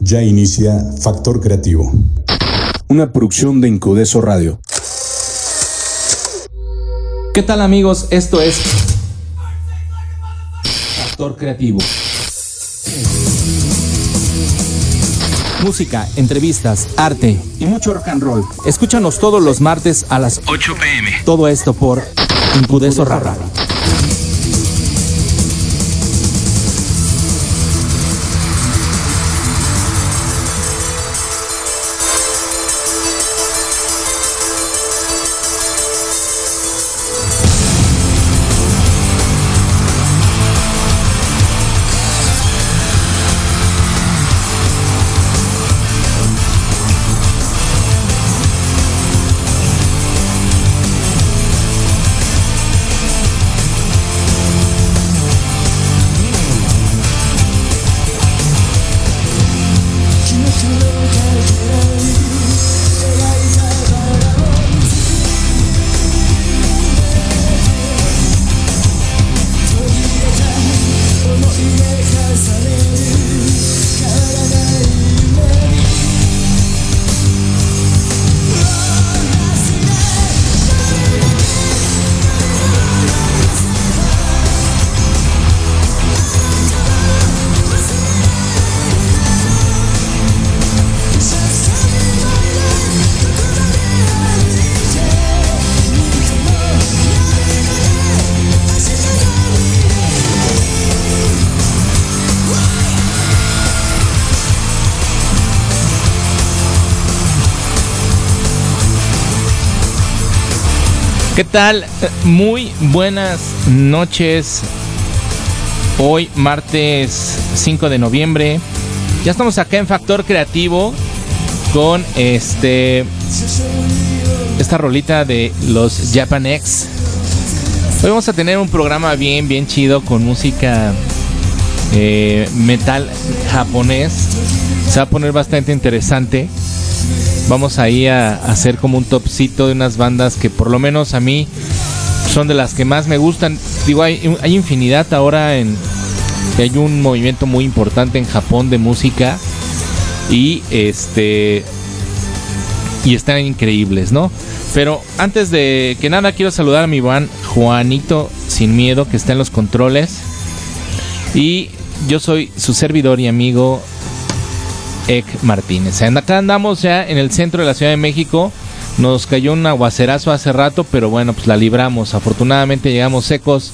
Ya inicia Factor Creativo. Una producción de Incudeso Radio. ¿Qué tal amigos? Esto es Factor Creativo. Música, entrevistas, arte y mucho rock and roll. Escúchanos todos los martes a las 8 pm. Todo esto por Incudeso Radio. ¿Qué tal? Muy buenas noches. Hoy martes 5 de noviembre. Ya estamos acá en Factor Creativo con este esta rolita de los Japanex. Hoy vamos a tener un programa bien bien chido con música eh, metal japonés. Se va a poner bastante interesante vamos ahí a, hacer como un topcito de unas bandas que por lo menos a mí son de las que más me gustan. Digo, hay, infinidad ahora en... Hay un movimiento muy importante en Japón de música y este y están increíbles, ¿no? Pero antes de que nada quiero saludar a mi buen Juanito Sin Miedo que está en los controles y yo soy su servidor y amigo Ek Martínez. Acá andamos ya en el centro de la Ciudad de México. Nos cayó un aguacerazo hace rato, pero bueno, pues la libramos. Afortunadamente llegamos secos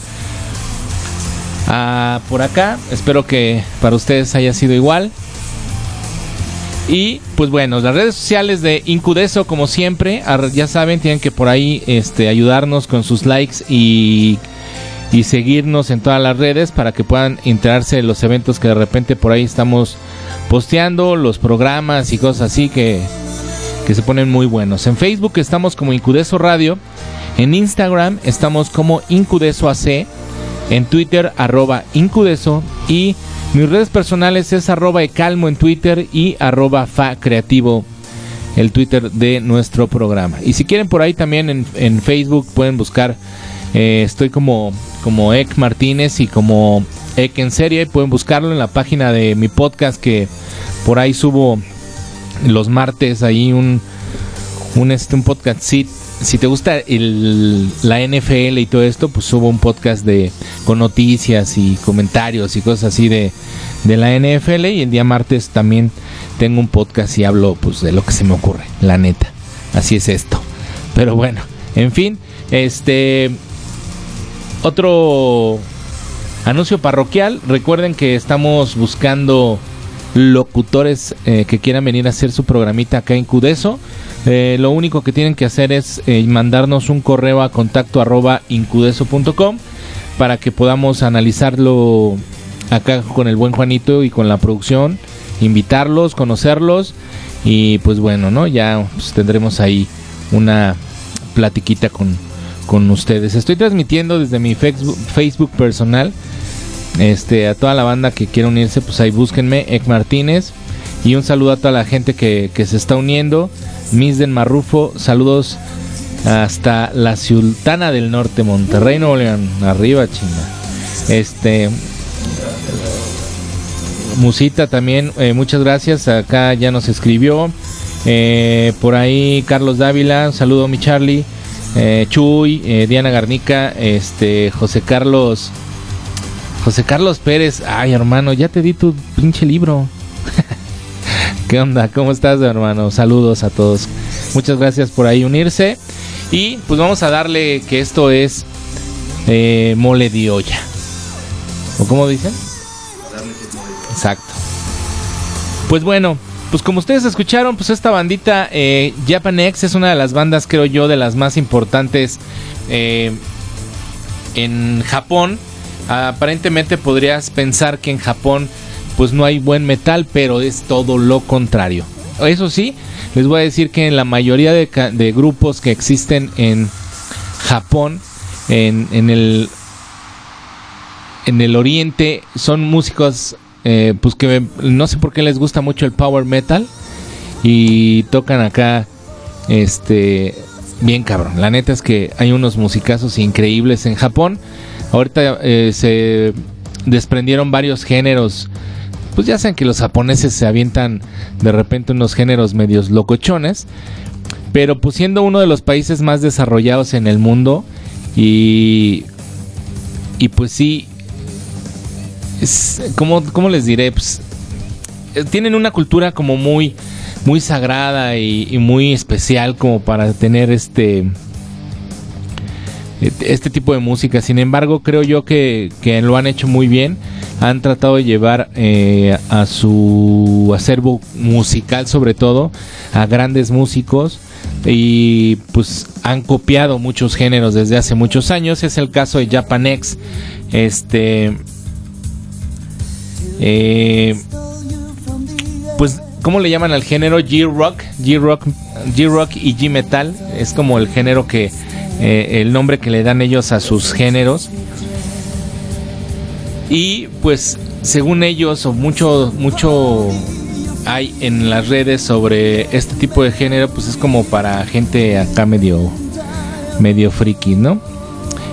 a por acá. Espero que para ustedes haya sido igual. Y pues bueno, las redes sociales de Incudeso, como siempre, ya saben, tienen que por ahí este, ayudarnos con sus likes y, y seguirnos en todas las redes para que puedan enterarse de los eventos que de repente por ahí estamos posteando los programas y cosas así que, que se ponen muy buenos. En Facebook estamos como Incudeso Radio, en Instagram estamos como Incudeso AC, en Twitter arroba Incudeso y mis redes personales es arroba Ecalmo en Twitter y arroba Fa Creativo el Twitter de nuestro programa. Y si quieren por ahí también en, Facebook pueden buscar, eh, estoy como, como Ek Martínez y como Ek en serie, pueden buscarlo en la página de mi podcast que por ahí subo los martes ahí un, un, este, un podcast. Si, si te gusta la NFL y todo esto, pues subo un podcast de con noticias y comentarios y cosas así de, de la NFL. Y el día martes también tengo un podcast y hablo pues de lo que se me ocurre, la neta. Así es esto. Pero bueno, en fin, este otro anuncio parroquial. Recuerden que estamos buscando locutores eh, que quieran venir a hacer su programita acá en Cudeso. Eh, lo único que tienen que hacer es eh, mandarnos un correo a contacto arroba incudeso.com para que podamos analizarlo acá con el buen Juanito y con la producción, invitarlos, conocerlos y pues bueno, ¿no? Ya pues, tendremos ahí una platiquita con, con ustedes. Estoy transmitiendo desde mi Facebook, personal este, a toda la banda que quiera unirse, pues ahí búsquenme, Ek Martínez. Y un saludo a toda la gente que, se está uniendo. Misden Marrufo, saludos hasta la Sultana del Norte, Monterrey, Nuevo León. Arriba, chinga. Este. Musita también, eh, muchas gracias. Acá ya nos escribió. Eh, por ahí Carlos Dávila, saludo mi Charlie. Eh, Chuy, eh, Diana Garnica, este, José Carlos. José Carlos Pérez. Ay, hermano, ya te di tu pinche libro. ¿Qué onda? ¿Cómo estás, hermano? Saludos a todos. Muchas gracias por ahí unirse. Y pues vamos a darle que esto es eh, mole de olla. ¿O cómo dicen? Exacto. Pues bueno, pues como ustedes escucharon, pues esta bandita eh, Japan X es una de las bandas, creo yo, de las más importantes eh, en Japón. Aparentemente podrías pensar que en Japón pues no hay buen metal, pero es todo lo contrario. Eso sí, les voy a decir que en la mayoría de, grupos que existen en Japón, en, el en el oriente, son músicos eh, pues que no sé por qué les gusta mucho el power metal y tocan acá este bien cabrón. La neta es que hay unos musicazos increíbles en Japón. Ahorita eh, se desprendieron varios géneros. Pues ya saben que los japoneses se avientan de repente unos géneros medios locochones. Pero pues siendo uno de los países más desarrollados en el mundo y y pues sí ¿cómo, ¿cómo, les diré? Pues, eh, tienen una cultura como muy, muy sagrada y, muy especial como para tener este este tipo de música. Sin embargo, creo yo que, que lo han hecho muy bien. Han tratado de llevar eh, a su acervo musical, sobre todo, a grandes músicos. Y pues han copiado muchos géneros desde hace muchos años. Es el caso de Japanex. Este eh, pues, ¿cómo le llaman al género? G-Rock, G-Rock, G-Rock y G-Metal. Es como el género que, eh, el nombre que le dan ellos a sus géneros. Y pues, según ellos, o mucho, mucho hay en las redes sobre este tipo de género, pues es como para gente acá medio, medio friki, ¿no?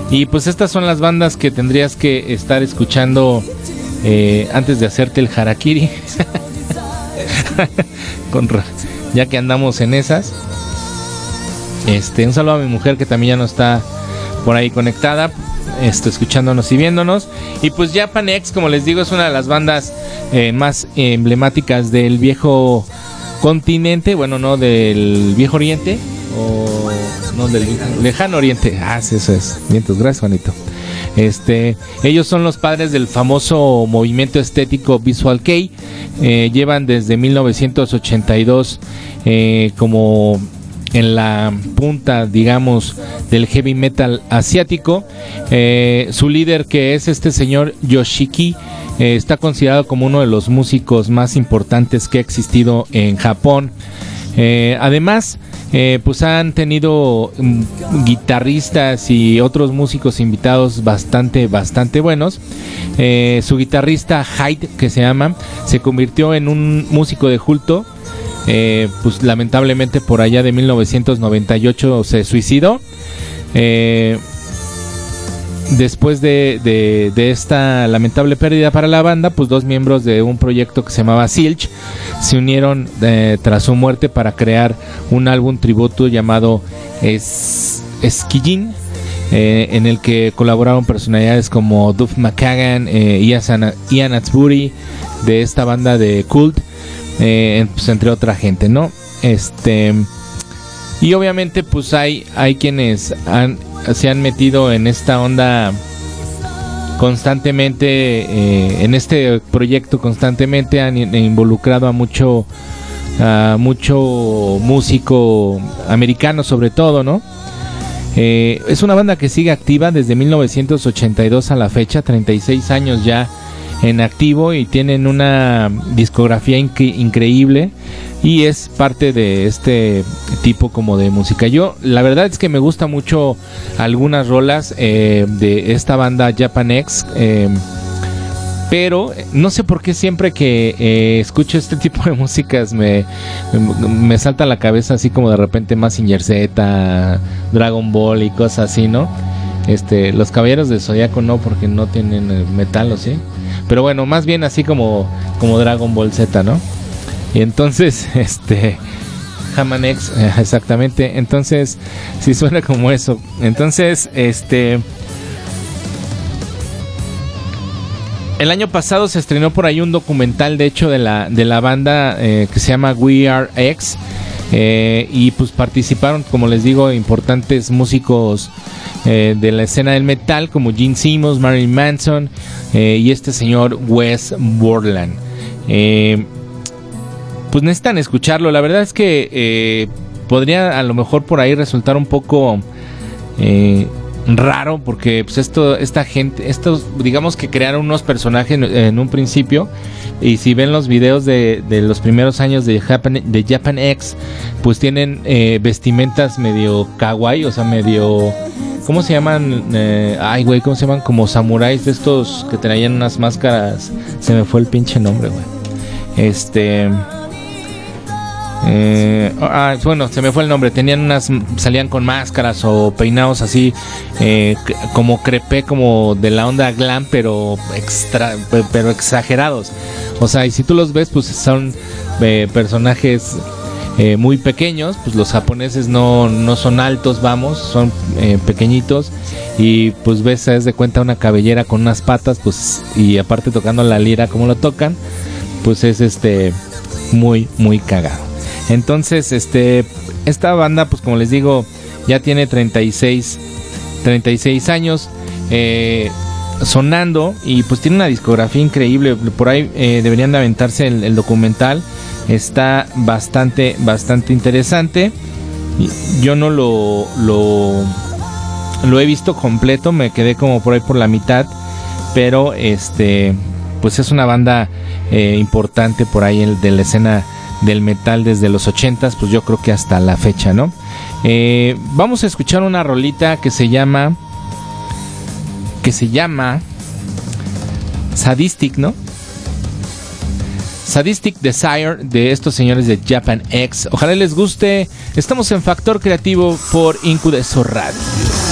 Y pues estas son las bandas que tendrías que estar escuchando eh, antes de hacerte el harakiri. Ya que andamos en esas. Este, un saludo a mi mujer que también ya no está por ahí conectada, este, escuchándonos y viéndonos. Y pues Japan X, como les digo, es una de las bandas eh, más emblemáticas del viejo continente, bueno, no del viejo oriente, o no del lejano oriente. Ah, sí, eso es. Vientos, gracias, Juanito. Este, ellos son los padres del famoso movimiento estético Visual Kei. Eh, llevan desde 1982 eh, como en la punta, digamos, del heavy metal asiático. Eh, su líder, que es este señor Yoshiki, está considerado como uno de los músicos más importantes que ha existido en Japón. Además, eh, pues han tenido um, guitarristas y otros músicos invitados bastante, bastante buenos. Eh, su guitarrista Hyde, que se llama, se convirtió en un músico de culto. Eh, pues lamentablemente por allá de 1998 se suicidó. Eh, después de, de, esta lamentable pérdida para la banda, pues dos miembros de un proyecto que se llamaba Silch se unieron eh, tras su muerte para crear un álbum tributo llamado es, Skijin, eh, en el que colaboraron personalidades como Duff McKagan, eh, Ian, Atsbury, de esta banda de Cult, pues entre otra gente, ¿no? Este. Y obviamente, pues hay, hay quienes han, se han metido en esta onda constantemente, eh, en este proyecto constantemente han involucrado a mucho, a mucho músico americano sobre todo, ¿no? Eh, es una banda que sigue activa desde 1982 a la fecha, 36 años ya en activo y tienen una discografía inc increíble y es parte de este tipo como de música. Yo la verdad es que me gusta mucho algunas rolas eh, de esta banda Japan X. Eh, pero no sé por qué siempre que eh, escucho este tipo de músicas me, me, salta a la cabeza así como de repente Massinger Z, Dragon Ball y cosas así, ¿no? Este, los caballeros de Zodiaco no, porque no tienen metal, ¿o sí? Pero bueno, más bien así como, como Dragon Ball Z, ¿no? Y entonces, este... Hamanex, exactamente. Entonces, si suena como eso. Entonces, este... El año pasado se estrenó por ahí un documental, de hecho, de la, de la banda eh, que se llama We Are X. Eh, y pues participaron, como les digo, importantes músicos eh, de la escena del metal, como Gene Simmons, Marilyn Manson y este señor Wes Borland. Pues necesitan escucharlo. La verdad es que podría a lo mejor por ahí resultar un poco raro porque pues esto esta gente estos digamos que crearon unos personajes en, un principio y si ven los videos de, los primeros años de Japan de Japan X pues tienen eh, vestimentas medio kawaii o sea medio cómo se llaman eh, ay güey cómo se llaman como samuráis de estos que traían unas máscaras. Se me fue el pinche nombre güey. Este eh, ah, bueno, se me fue el nombre. Tenían unas, salían con máscaras o peinados así, eh, como crepé, como de la onda glam, pero extra, pero exagerados. O sea, y si tú los ves, pues son eh, personajes eh, muy pequeños. Pues los japoneses no, no son altos, vamos, son pequeñitos. Y pues ves, es de cuenta una cabellera con unas patas, pues, y aparte tocando la lira como lo tocan, pues es este muy, muy cagado. Entonces, este, esta banda, pues como les digo, ya tiene 36, 36 años eh, sonando y pues tiene una discografía increíble. Por ahí eh, deberían de aventarse el, documental. Está bastante, bastante interesante. Yo no lo, lo, lo he visto completo, me quedé como por ahí por la mitad, pero este, pues es una banda eh, importante por ahí de la escena del metal desde los 80 pues yo creo que hasta la fecha, ¿no? Eh, vamos a escuchar una rolita que se llama que se llama Sadistic, ¿no? Sadistic Desire de estos señores de Japan X. Ojalá les guste. Estamos en Factor Creativo por Incudeso Radio.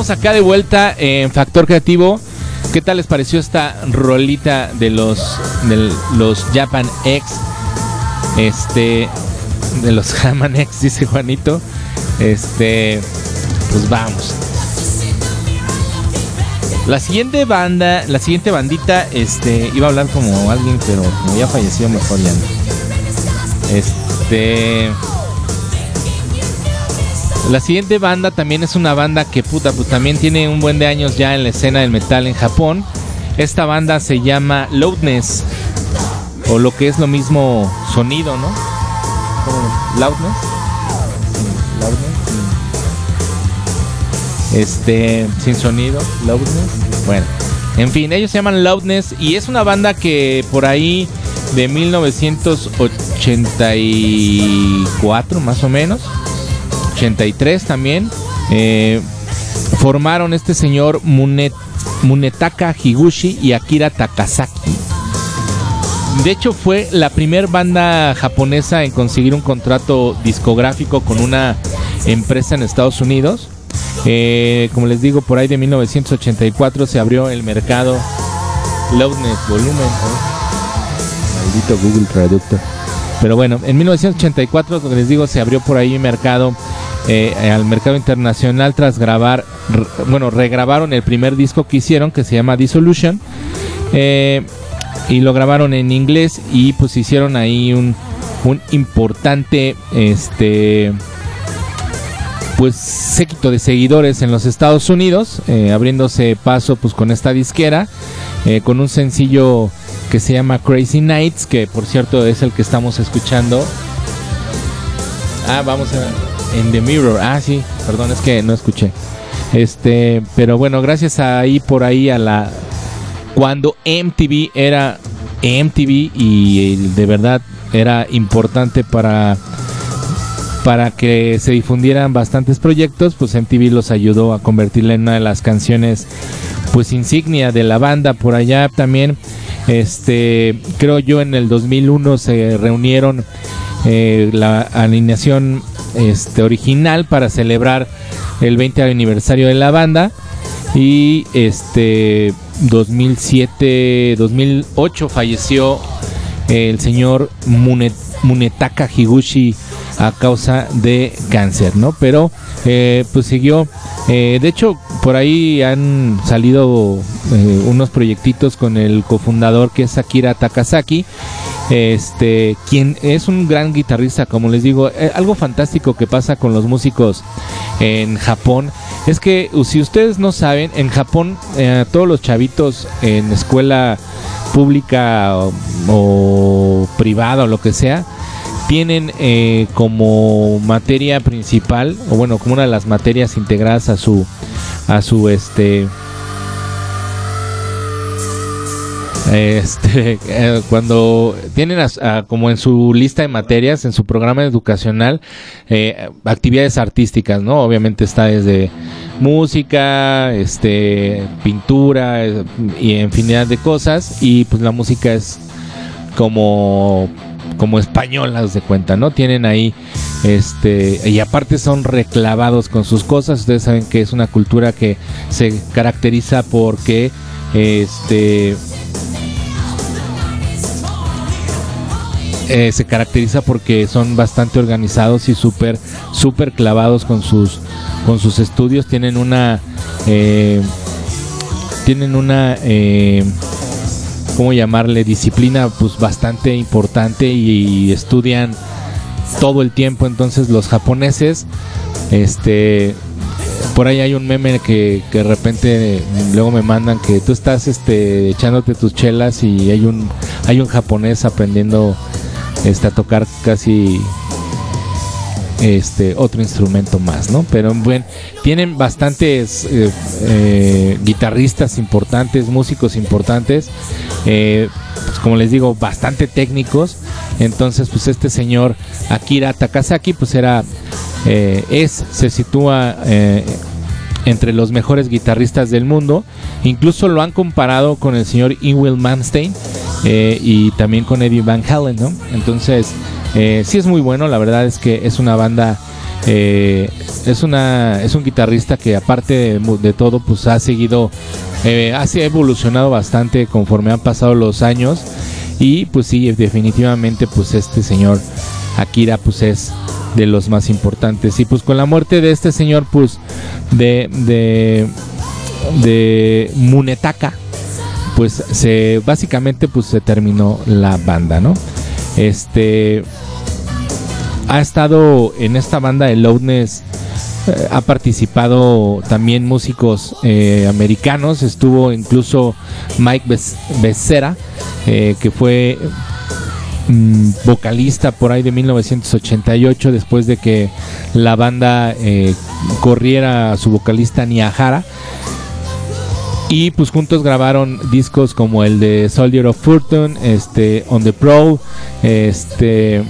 Estamos acá de vuelta en Factor Creativo. ¿Qué tal les pareció esta rolita de los de los Japan X? Este de los Japan X dice Juanito. Este pues vamos. La siguiente banda, la siguiente bandita, este, iba a hablar como alguien, pero como ya falleció, mejor ya no. Este. La siguiente banda también es una banda que puta, pues también tiene un buen de años ya en la escena del metal en Japón. Esta banda se llama Loudness. O lo que es lo mismo sonido, ¿no? Loudness. Loudness. Este, sin sonido, Loudness. Bueno, en fin, ellos se llaman Loudness y es una banda que por ahí de 1984 más o menos, 83 también, eh, formaron este señor Munetaka Higuchi y Akira Takasaki. De hecho fue la primera banda japonesa en conseguir un contrato discográfico con una empresa en Estados Unidos eh, como les digo, por ahí de 1984 se abrió el mercado Loudness Volumen. Maldito Google Traductor. Pero bueno, en 1984, como les digo, se abrió por ahí el mercado, eh, al mercado internacional tras grabar, bueno, regrabaron el primer disco que hicieron, que se llama Dissolution. Eh, y lo grabaron en inglés y pues hicieron ahí un, un importante, este pues séquito de seguidores en los Estados Unidos, eh, abriéndose paso pues con esta disquera, con un sencillo que se llama Crazy Nights, que por cierto es el que estamos escuchando. Ah, vamos a en The Mirror. Ah, sí, perdón, es que no escuché. Este, pero bueno, gracias ahí por ahí a la cuando MTV era MTV y de verdad era importante para para que se difundieran bastantes proyectos, pues MTV los ayudó a convertirla en una de las canciones pues insignia de la banda por allá también este creo yo en el 2001 se reunieron eh, la alineación este original para celebrar el 20 aniversario de la banda y este 2007 2008 falleció el señor Munetaka Higuchi a causa de cáncer, ¿no? Pero eh, pues siguió. Eh, de hecho, por ahí han salido eh, unos proyectitos con el cofundador que es Akira Takasaki, este, quien es un gran guitarrista, como les digo. algo fantástico que pasa con los músicos en Japón es que si ustedes no saben, en Japón todos los chavitos en escuela pública o, o privada o lo que sea, tienen eh, como materia principal o bueno como una de las materias integradas a su a su este este eh, cuando tienen como en su lista de materias en su programa educacional eh, actividades artísticas no obviamente está desde música este pintura y infinidad de cosas y pues la música es como como españolas de cuenta, ¿no? Tienen ahí, este, y aparte son reclavados con sus cosas. Ustedes saben que es una cultura que se caracteriza porque, este, eh, se caracteriza porque son bastante organizados y súper, súper clavados con sus, con sus estudios. Tienen una, eh, tienen una, eh, ¿cómo llamarle? Disciplina pues bastante importante y, estudian todo el tiempo. Entonces los japoneses, este, por ahí hay un meme que, que de repente luego me mandan que tú estás este, echándote tus chelas y hay un, hay un japonés aprendiendo este, a tocar casi este otro instrumento más, ¿no? Pero bueno, tienen bastantes eh, eh, guitarristas importantes, músicos importantes, eh, pues como les digo, bastante técnicos. Entonces, pues este señor Akira Takasaki, pues era, es, se sitúa entre los mejores guitarristas del mundo. Incluso lo han comparado con el señor Ingwill Manstein y también con Eddie Van Halen, ¿no? Entonces, eh, sí es muy bueno, la verdad es que es una banda Eh, es una es un guitarrista que aparte de, todo pues ha seguido eh, ha evolucionado bastante conforme han pasado los años y pues sí definitivamente pues este señor Akira pues es de los más importantes. Y pues con la muerte de este señor pues de de, de Munetaka pues se básicamente pues se terminó la banda no este ha estado en esta banda de Loudness eh, ha participado también músicos eh, americanos. Estuvo incluso Mike Becerra eh, que fue mm, vocalista por ahí de 1988 después de que la banda corriera a su vocalista Niahara y pues juntos grabaron discos como el de Soldier of Fortune, este On the Pro, este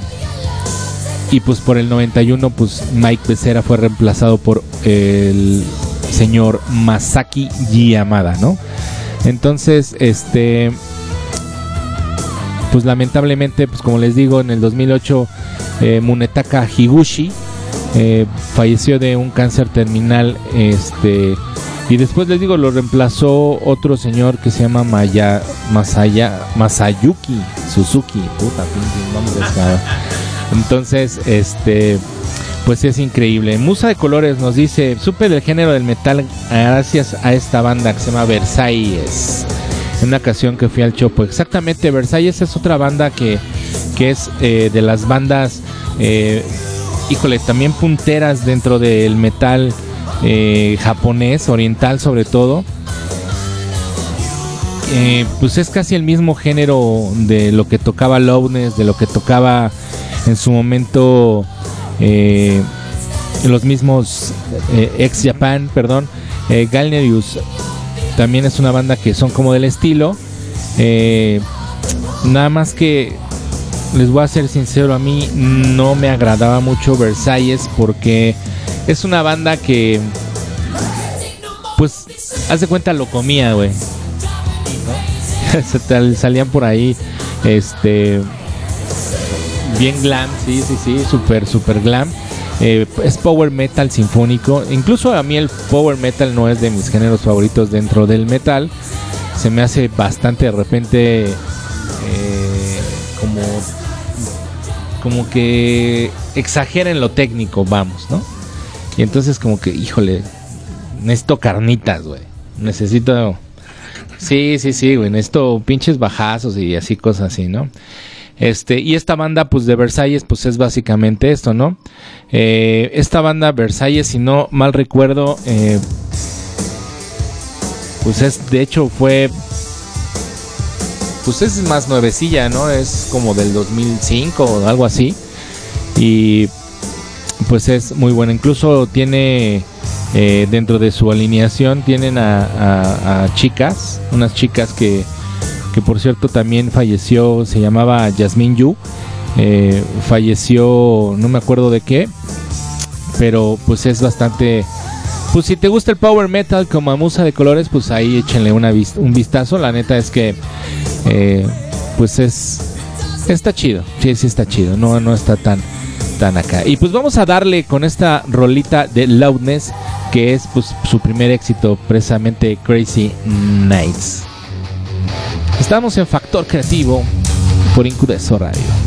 y pues por el 91 pues Mike Becerra fue reemplazado por el señor Masaki Yamada, ¿no? Entonces, este pues lamentablemente, pues como les digo, en el 2008 eh, Munetaka Higuchi eh, falleció de un cáncer terminal, este y después les digo, lo reemplazó otro señor que se llama Maya, Masaya, Masayuki Suzuki. Puta, Entonces, este, pues es increíble. Musa de Colores nos dice, supe del género del metal gracias a esta banda que se llama Versailles. Una ocasión que fui al Chopo. Exactamente, Versailles es otra banda que, que es eh, de las bandas, eh, híjole, también punteras dentro del metal eh, japonés, oriental sobre todo. Eh, pues es casi el mismo género de lo que tocaba Loudness, de lo que tocaba en su momento los mismos ex Japan, perdón, Galnerius. También es una banda que son como del estilo. nada más que les voy a ser sincero, a mí no me agradaba mucho Versalles porque es una banda que, pues, hace cuenta lo comía, güey. Salían por ahí, este, bien glam, sí, sí, sí, súper, súper glam. Eh, es power metal sinfónico. Incluso a mí el power metal no es de mis géneros favoritos dentro del metal. Se me hace bastante de repente eh, como como que exagera en lo técnico, vamos, ¿no? Y entonces como que, híjole, necesito carnitas, güey. Necesito... Sí, sí, sí, güey. Necesito pinches bajazos y así cosas así, ¿no? Este, y esta banda, pues de Versalles, pues es básicamente esto, ¿no? Eh, esta banda Versalles, si no mal recuerdo, eh, pues es, de hecho fue, pues es más nuevecilla, ¿no? Es como del 2005 o algo así. Y pues es muy buena. Incluso tiene eh, dentro de su alineación tienen a, chicas, unas chicas que, que, por cierto también falleció, se llamaba Jasmine Yu, eh, falleció, no me acuerdo de qué, pero pues es bastante... Pues si te gusta el power metal como a Musa de Colores, pues ahí échenle una un vistazo. La neta es que, eh, pues es, está chido. Sí, sí está chido. No, no está tan, acá. Y pues vamos a darle con esta rolita de Loudness, que es pues, su primer éxito, precisamente Crazy Nights. Estamos en Factor Creativo por Incudeso Radio.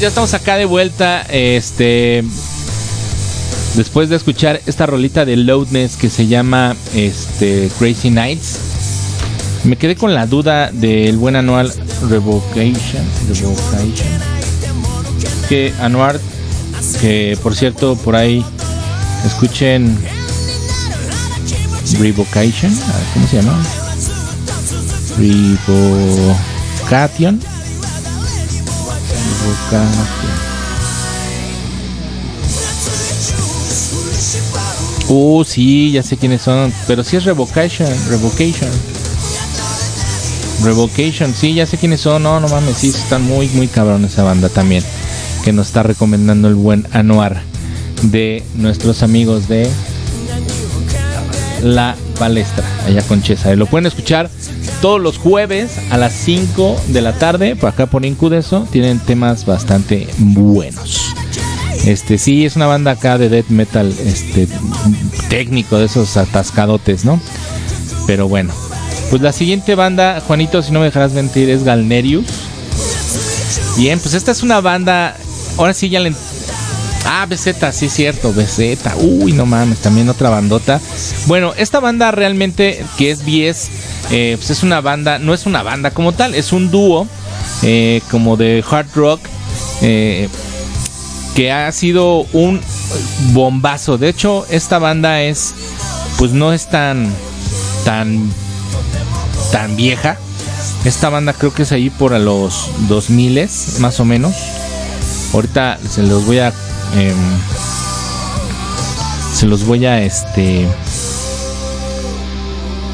Ya estamos acá de vuelta. Este. Después de escuchar esta rolita de Loudness que se llama este, Crazy Nights, me quedé con la duda del buen anual Revocation. Revocation. Que Anuar, que por cierto, por ahí escuchen Revocation. ¿Cómo se llama? Revocation. Uh, sí, ya sé quiénes son. Pero sí es Revocation. Revocation. Revocation, sí, ya sé quiénes son. No, no mames, sí, están muy, muy cabrón esa banda también. Que nos está recomendando el buen Anuar de nuestros amigos de La Palestra, allá con Chesa. Lo pueden escuchar todos los jueves a las 5 de la tarde, por acá por Incudeso. Tienen temas bastante buenos. Este sí es una banda acá de death metal este técnico de esos atascadotes, ¿no? Pero bueno. Pues la siguiente banda, Juanito, si no me dejarás mentir, es Galnerius. Bien, pues esta es una banda. Ahora sí ya le. Ah, BZ, sí cierto, BZ. Uy, no mames, también otra bandota. Bueno, esta banda realmente, que es BS, eh, pues es una banda, no es una banda como tal, es un dúo eh, como de hard rock. Eh, que ha sido un bombazo. De hecho, esta banda es, pues no es tan, tan, tan vieja. Esta banda creo que es ahí por a los 2000 más o menos. Ahorita se los voy a, em, se los voy a, este,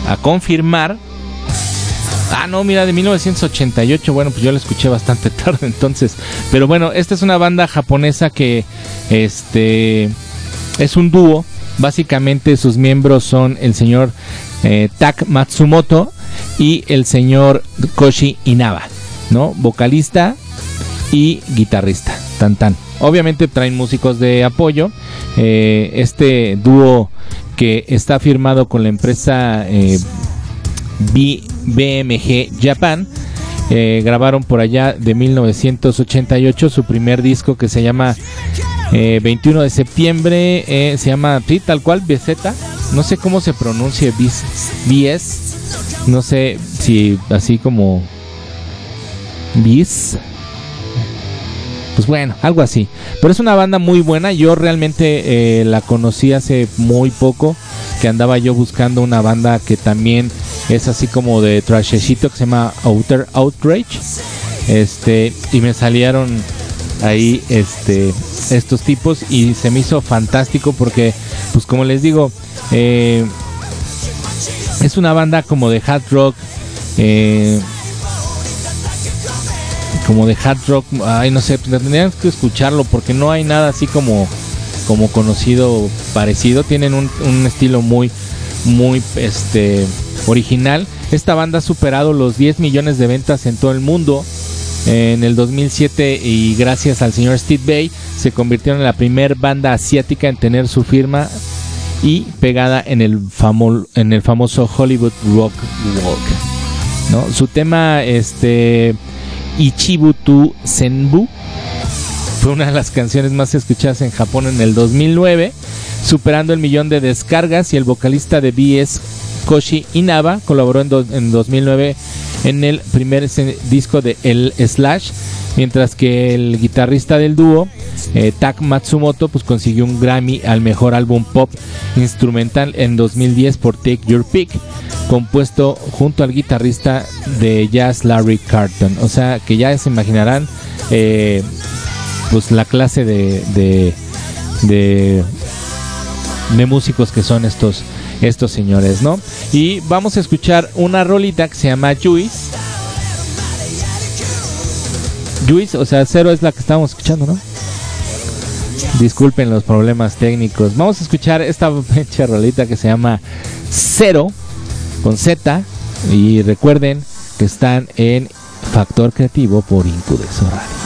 a confirmar. Ah, no, mira, de 1988. Bueno, pues yo la escuché bastante tarde entonces. Pero bueno, esta es una banda japonesa que este es un dúo. Básicamente sus miembros son el señor eh, Tak Matsumoto y el señor Koshi Inaba, ¿no? Vocalista y guitarrista. Tan tan. Obviamente traen músicos de apoyo. Eh, este dúo que está firmado con la empresa eh, BMG Japan. Eh, grabaron por allá de 1988 su primer disco que se llama 21 de septiembre. se llama sí, tal cual, BZ. No sé cómo se pronuncia BS. No sé si así como BIS. Pues bueno, algo así. Pero es una banda muy buena. Yo realmente la conocí hace muy poco. Que andaba yo buscando una banda que también es así como de trashecito que se llama Outer Outrage. Este, y me salieron ahí este estos tipos y se me hizo fantástico porque pues como les digo eh, es una banda como de hard rock eh, como de hard rock ay no sé tendrían que escucharlo porque no hay nada así como como conocido parecido tienen un, un estilo muy muy este original. Esta banda ha superado los 10 millones de ventas en todo el mundo. En el 2007 y gracias al señor Steve Bay se convirtieron en la primera banda asiática en tener su firma y pegada en el, en el famoso Hollywood Rock Walk. ¿no? Su tema este Ichibutu Senbu. Fue una de las canciones más escuchadas en Japón en el 2009, superando el millón de descargas y el vocalista de BS Koshi Inaba colaboró en, en 2009 en el primer disco de El Slash, mientras que el guitarrista del dúo, eh, Tak Matsumoto, pues consiguió un Grammy al mejor álbum pop instrumental en 2010 por Take Your Pick, compuesto junto al guitarrista de jazz Larry Carton. O sea que ya se imaginarán eh, pues la clase de, de, de, músicos que son estos estos señores, ¿no? Y vamos a escuchar una rolita que se llama Juice. Juice, o sea, cero es la que estamos escuchando, ¿no? Disculpen los problemas técnicos. Vamos a escuchar esta rolita que se llama Cero con Z. Y recuerden que están en Factor Creativo por Incudeso Radio.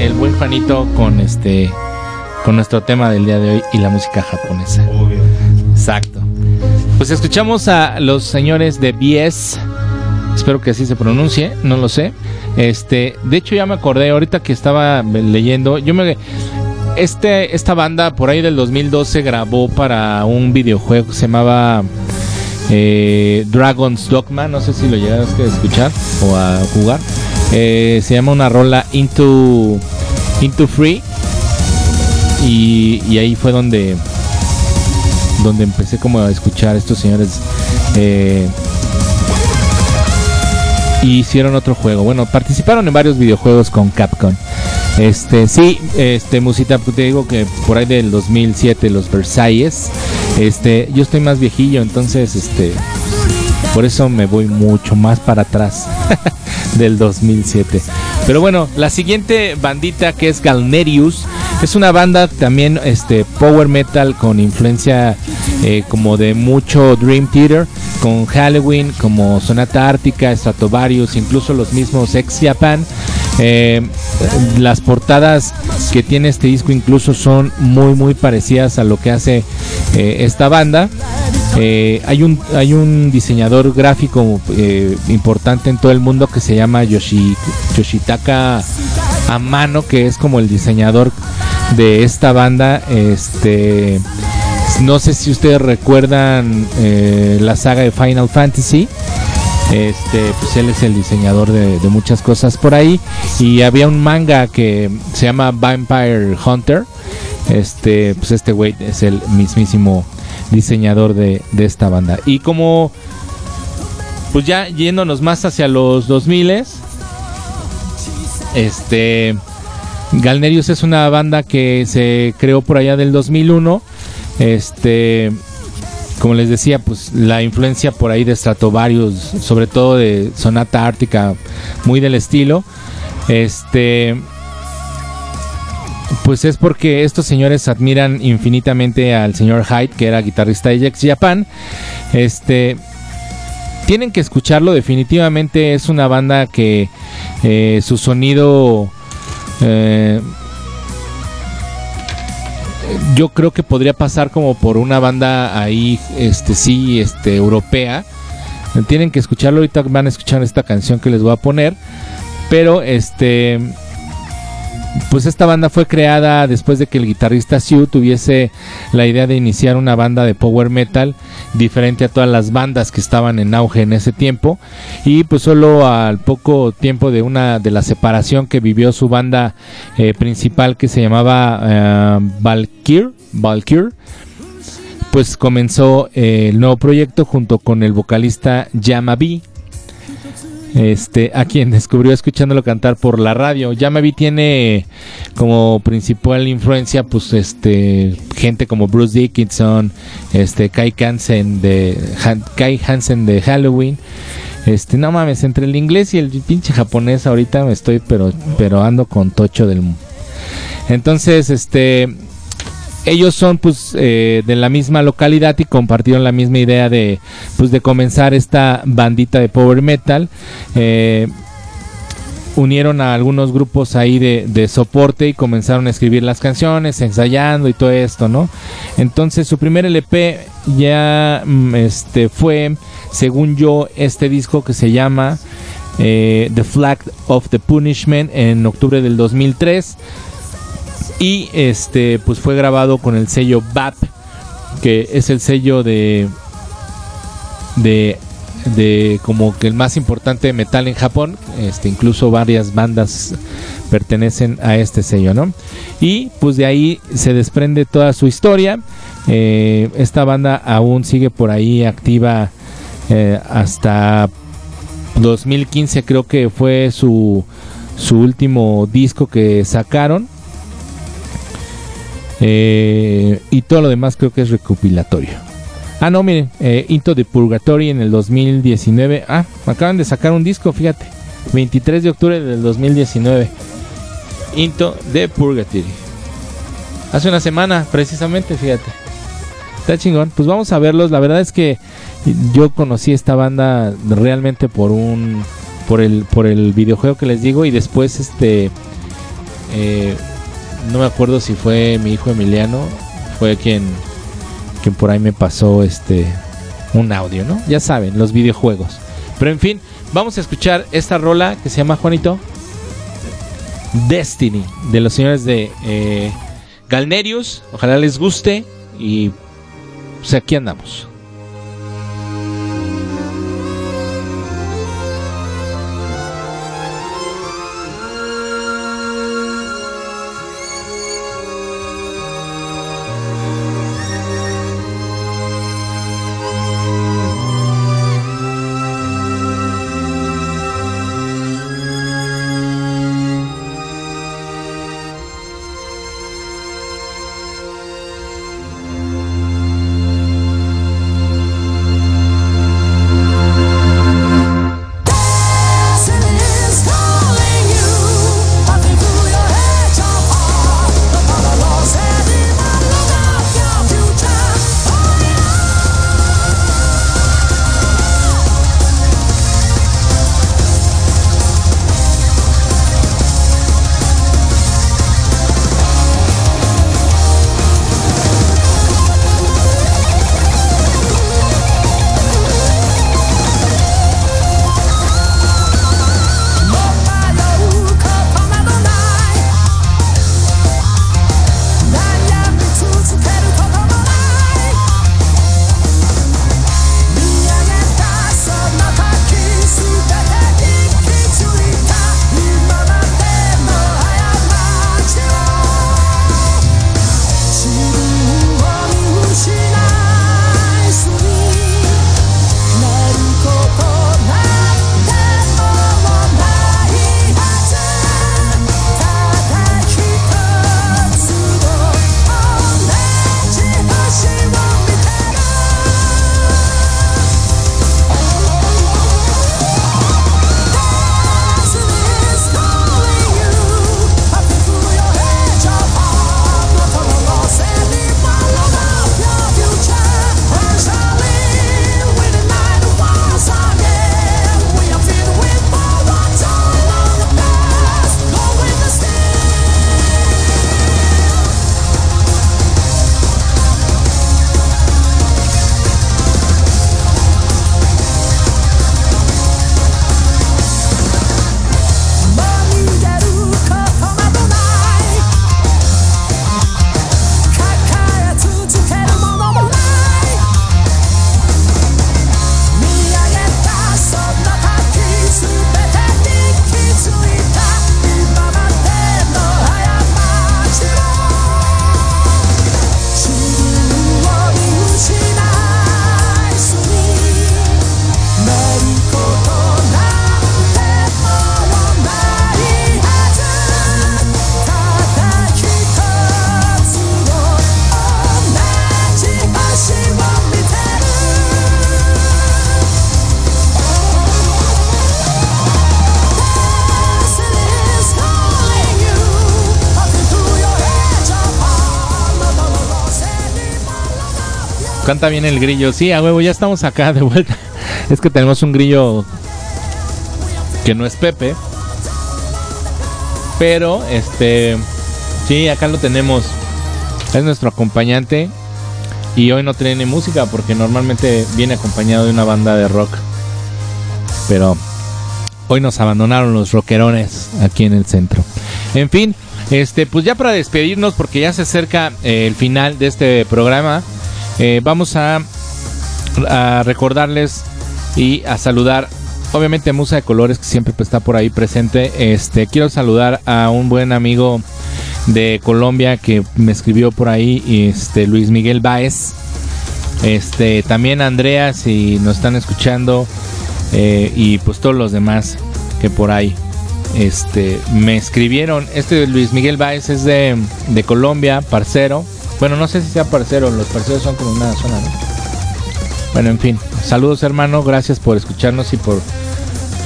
El buen Juanito con este con nuestro tema del día de hoy y la música japonesa. Exacto. Pues escuchamos a los señores de BS. Espero que así se pronuncie, no lo sé. Este, de hecho ya me acordé ahorita que estaba leyendo, yo me este esta banda por ahí del 2012 grabó para un videojuego que se llamaba eh, Dragon's Dogma, no sé si lo llegaste a escuchar o a jugar. Eh, se llama una rola Into Into Free y, ahí fue donde donde empecé como a escuchar a estos señores eh, y hicieron otro juego. Bueno, participaron en varios videojuegos con Capcom. Este, sí, este, Musita, te digo que por ahí del 2007, los Versailles. Este, yo estoy más viejillo, entonces, este, por eso me voy mucho más para atrás del 2007. Pero bueno, la siguiente bandita que es Galnerius es una banda también este power metal con influencia eh, como de mucho Dream Theater, con Halloween, como Sonata Ártica, Stratovarius, incluso los mismos Ex Japan. Eh, las portadas que tiene este disco incluso son muy muy parecidas a lo que hace eh, esta banda. Hay, un, hay un diseñador gráfico importante en todo el mundo que se llama Yoshi, Yoshitaka Amano, que es como el diseñador de esta banda. Este, no sé si ustedes recuerdan eh, la saga de Final Fantasy. Este, pues él es el diseñador de, muchas cosas por ahí. Y había un manga que se llama Vampire Hunter. Este, pues este güey es el mismísimo diseñador de, de esta banda. Y como, pues ya yéndonos más hacia los 2000 este, Galnerius es una banda que se creó por allá del 2001. Este, como les decía, pues la influencia por ahí de Stratovarius, sobre todo de Sonata Ártica, muy del estilo. Este, pues es porque estos señores admiran infinitamente al señor Hyde, que era guitarrista de Jax Japan. Este, tienen que escucharlo, definitivamente es una banda que eh, su sonido eh, yo creo que podría pasar como por una banda ahí, este sí, este europea. Tienen que escucharlo, ahorita van a escuchar esta canción que les voy a poner. Pero este pues esta banda fue creada después de que el guitarrista Sue tuviese la idea de iniciar una banda de power metal diferente a todas las bandas que estaban en auge en ese tiempo. Y pues solo al poco tiempo de una de la separación que vivió su banda eh, principal que se llamaba eh, Valkyr, Valkyr pues comenzó eh, el nuevo proyecto junto con el vocalista Yama B este, a quien descubrió escuchándolo cantar por la radio. Yamavi tiene como principal influencia, pues, este, gente como Bruce Dickinson, este, Kai Hansen de Kai Hansen de Halloween. Este, no mames, entre el inglés y el pinche japonés ahorita me estoy, pero, pero ando con tocho del. Entonces, este, ellos son pues eh, de la misma localidad y compartieron la misma idea de pues de comenzar esta bandita de power metal. Eh, unieron a algunos grupos ahí de, soporte y comenzaron a escribir las canciones ensayando y todo esto no entonces su primer LP ya mm, este fue según yo este disco que se llama eh, The Flag of the Punishment en octubre del 2003 y este, pues fue grabado con el sello BAP, que es el sello de. de. de como que el más importante de metal en Japón. Este, incluso varias bandas pertenecen a este sello, ¿no? Y pues de ahí se desprende toda su historia. Eh, esta banda aún sigue por ahí activa eh, hasta 2015 creo que fue su, su último disco que sacaron eh, y todo lo demás creo que es recopilatorio. Ah, no, miren, eh, Into the Purgatory en el 2019. Ah, acaban de sacar un disco, fíjate. 23 de octubre del 2019. Into the Purgatory. Hace una semana, precisamente, fíjate. Está chingón. Pues vamos a verlos. La verdad es que yo conocí esta banda realmente por un. por el, por el videojuego que les digo. Y después este eh, no me acuerdo si fue mi hijo Emiliano, fue quien, quien por ahí me pasó este un audio, ¿no? Ya saben, los videojuegos. Pero en fin, vamos a escuchar esta rola que se llama Juanito Destiny de los señores de eh, Galnerius. Ojalá les guste y pues aquí andamos. Canta bien el grillo. Sí, a huevo, ya estamos acá de vuelta. Es que tenemos un grillo que no es Pepe. Pero, este. Sí, acá lo tenemos. Es nuestro acompañante. Y hoy no tiene música porque normalmente viene acompañado de una banda de rock. Pero hoy nos abandonaron los rockerones aquí en el centro. En fin, este, pues ya para despedirnos, porque ya se acerca eh, el final de este programa. Eh, vamos a, recordarles y a saludar obviamente Musa de Colores que siempre está por ahí presente. Este quiero saludar a un buen amigo de Colombia que me escribió por ahí, este Luis Miguel Baez. Este también Andrea si nos están escuchando eh, y pues todos los demás que por ahí este me escribieron. Este Luis Miguel Baez es de, de Colombia, parcero. Bueno, no sé si sea parcero, los parceros son como una zona, ¿no? Bueno, en fin, saludos hermano, gracias por escucharnos y por,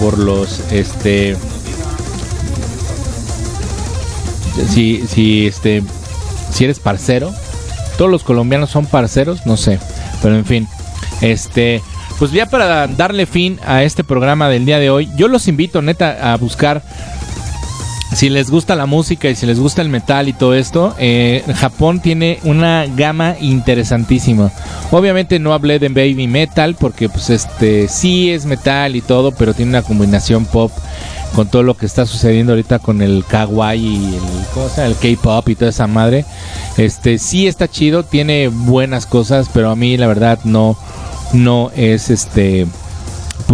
por los, este, si, si, este, si eres parcero, todos los colombianos son parceros, no sé, pero en fin, este, pues ya para darle fin a este programa del día de hoy, yo los invito neta a buscar si les gusta la música y si les gusta el metal y todo esto, eh, Japón tiene una gama interesantísima. Obviamente no hablé de baby metal porque pues este sí es metal y todo, pero tiene una combinación pop con todo lo que está sucediendo ahorita con el kawaii y el, el K-pop y toda esa madre. Este sí está chido, tiene buenas cosas, pero a mí la verdad no no es este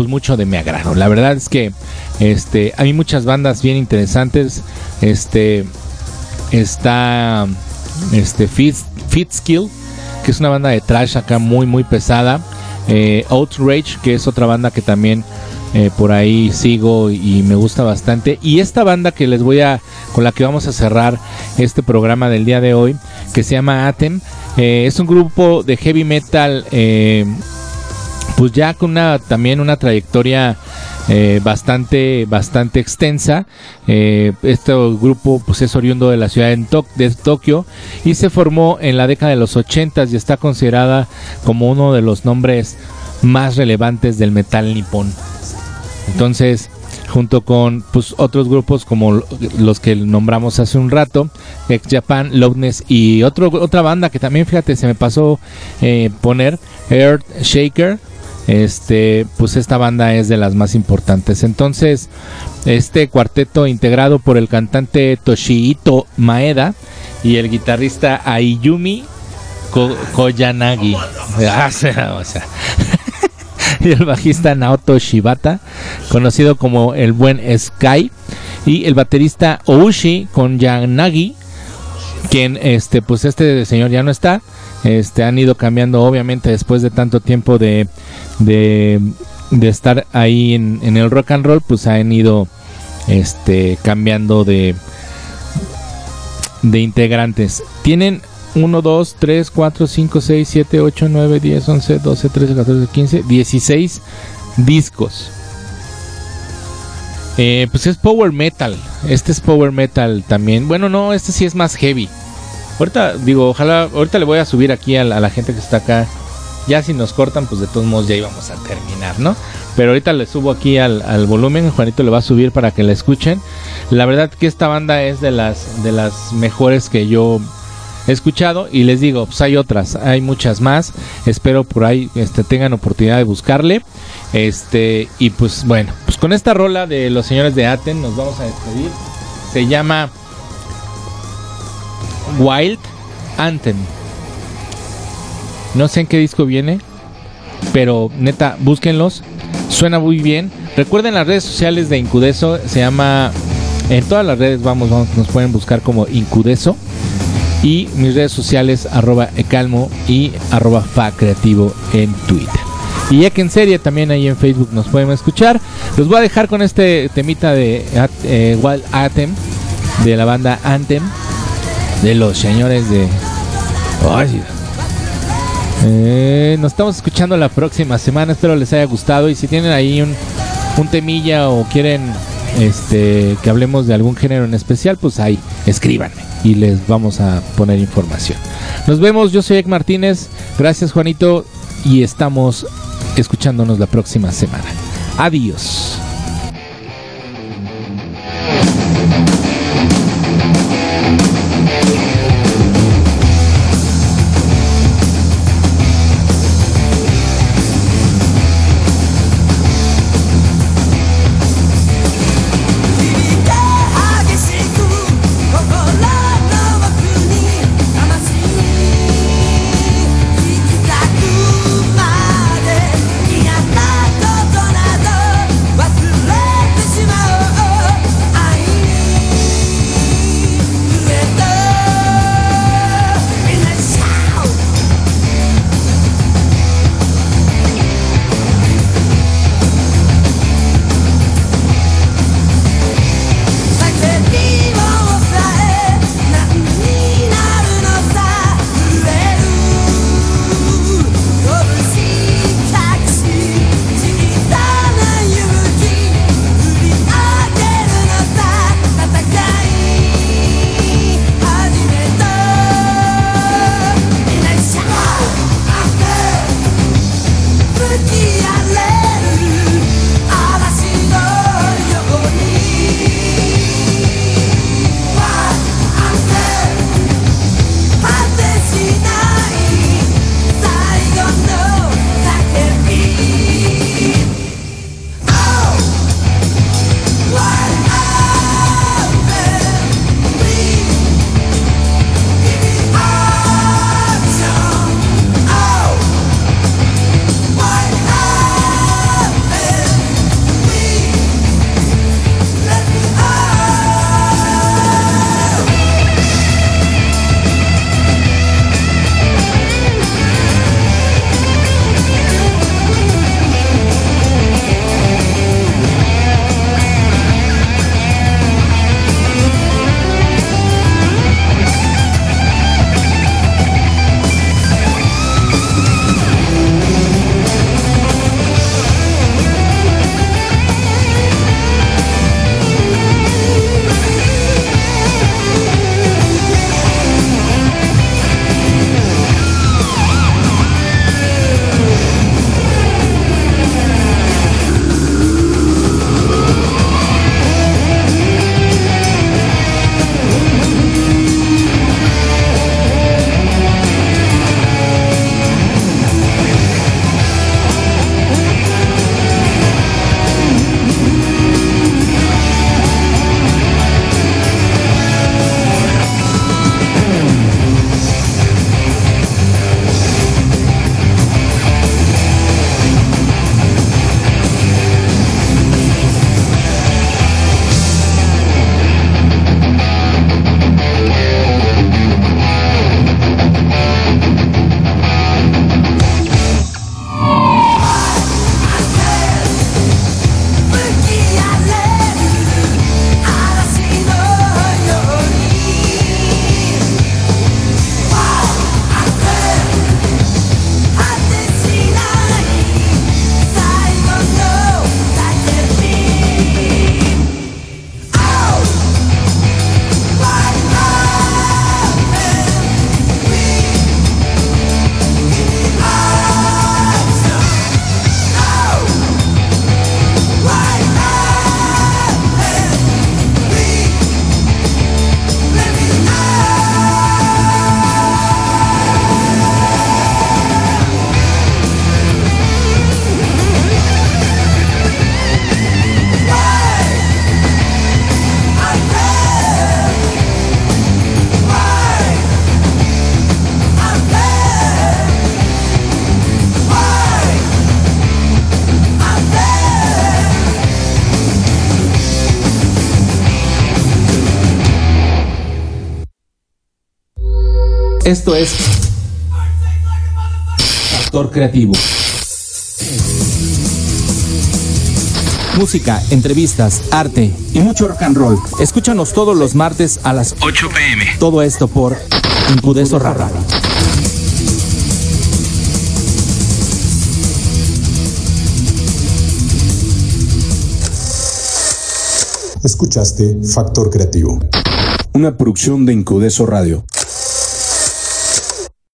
pues mucho de mi agrado. La verdad es que este hay muchas bandas bien interesantes. Este está este Fit, Fit Skill, que es una banda de trash acá muy muy pesada. Eh, Outrage, que es otra banda que también eh, por ahí sigo y me gusta bastante. Y esta banda que les voy a, con la que vamos a cerrar este programa del día de hoy, que se llama Atem, eh, es un grupo de heavy metal, pues ya con una, también una trayectoria bastante, bastante extensa. este grupo pues es oriundo de la ciudad de Tokio y se formó en la década de los 80 y está considerada como uno de los nombres más relevantes del metal nipón. Entonces, junto con pues, otros grupos como los que nombramos hace un rato, Ex Japan, Loudness y otro, otra banda que también, fíjate, se me pasó eh, poner, Earth Shaker. Este, pues esta banda es de las más importantes. Entonces, este cuarteto integrado por el cantante Toshihito Maeda y el guitarrista Ayumi Koyanagi. Ah, y el bajista Naoto Shibata, conocido como el buen Sky, y el baterista Oushi con Yanagi, quien este pues este señor ya no está. Este han ido cambiando obviamente después de tanto tiempo de de, estar ahí en, en, el rock and roll, pues han ido este cambiando de de integrantes. Tienen 1, 2, 3, 4, 5, 6, 7, 8, 9, 10, 11, 12, 13, 14, 15, 16 discos. Eh, pues es power metal. Este es power metal también. Bueno, no, este sí es más heavy. Ahorita, digo, ojalá, ahorita le voy a subir aquí a la, gente que está acá. Ya si nos cortan, pues de todos modos ya íbamos a terminar, ¿no? Pero ahorita le subo aquí al, volumen. Juanito le va a subir para que la escuchen. La verdad que esta banda es de las, de las mejores que yo he escuchado y les digo, pues hay otras, hay muchas más. Espero por ahí este, tengan oportunidad de buscarle. Este, y pues bueno, pues con esta rola de los señores de Aten nos vamos a despedir. Se llama Wild Anthem. No sé en qué disco viene, pero neta, búsquenlos. Suena muy bien. Recuerden las redes sociales de Incudeso, se llama en todas las redes vamos, nos pueden buscar como Incudeso y mis redes sociales arroba ecalmo y arroba fa creativo en Twitter. Y ya que en serie también ahí en Facebook nos pueden escuchar. Los voy a dejar con este temita de eh, Wild Atem de la banda Anthem de los señores de... Eh, nos estamos escuchando la próxima semana. Espero les haya gustado. Y si tienen ahí un, un temilla o quieren este, que hablemos de algún género en especial, pues ahí escríbanme y les vamos a poner información. Nos vemos, yo soy Ek Martínez, gracias Juanito y estamos escuchándonos la próxima semana. Adiós. Esto es Factor Creativo. Música, entrevistas, arte y mucho rock and roll. Escúchanos todos los martes a las 8 pm. Todo esto por Incudeso Radio. Escuchaste Factor Creativo, una producción de Incudeso Radio.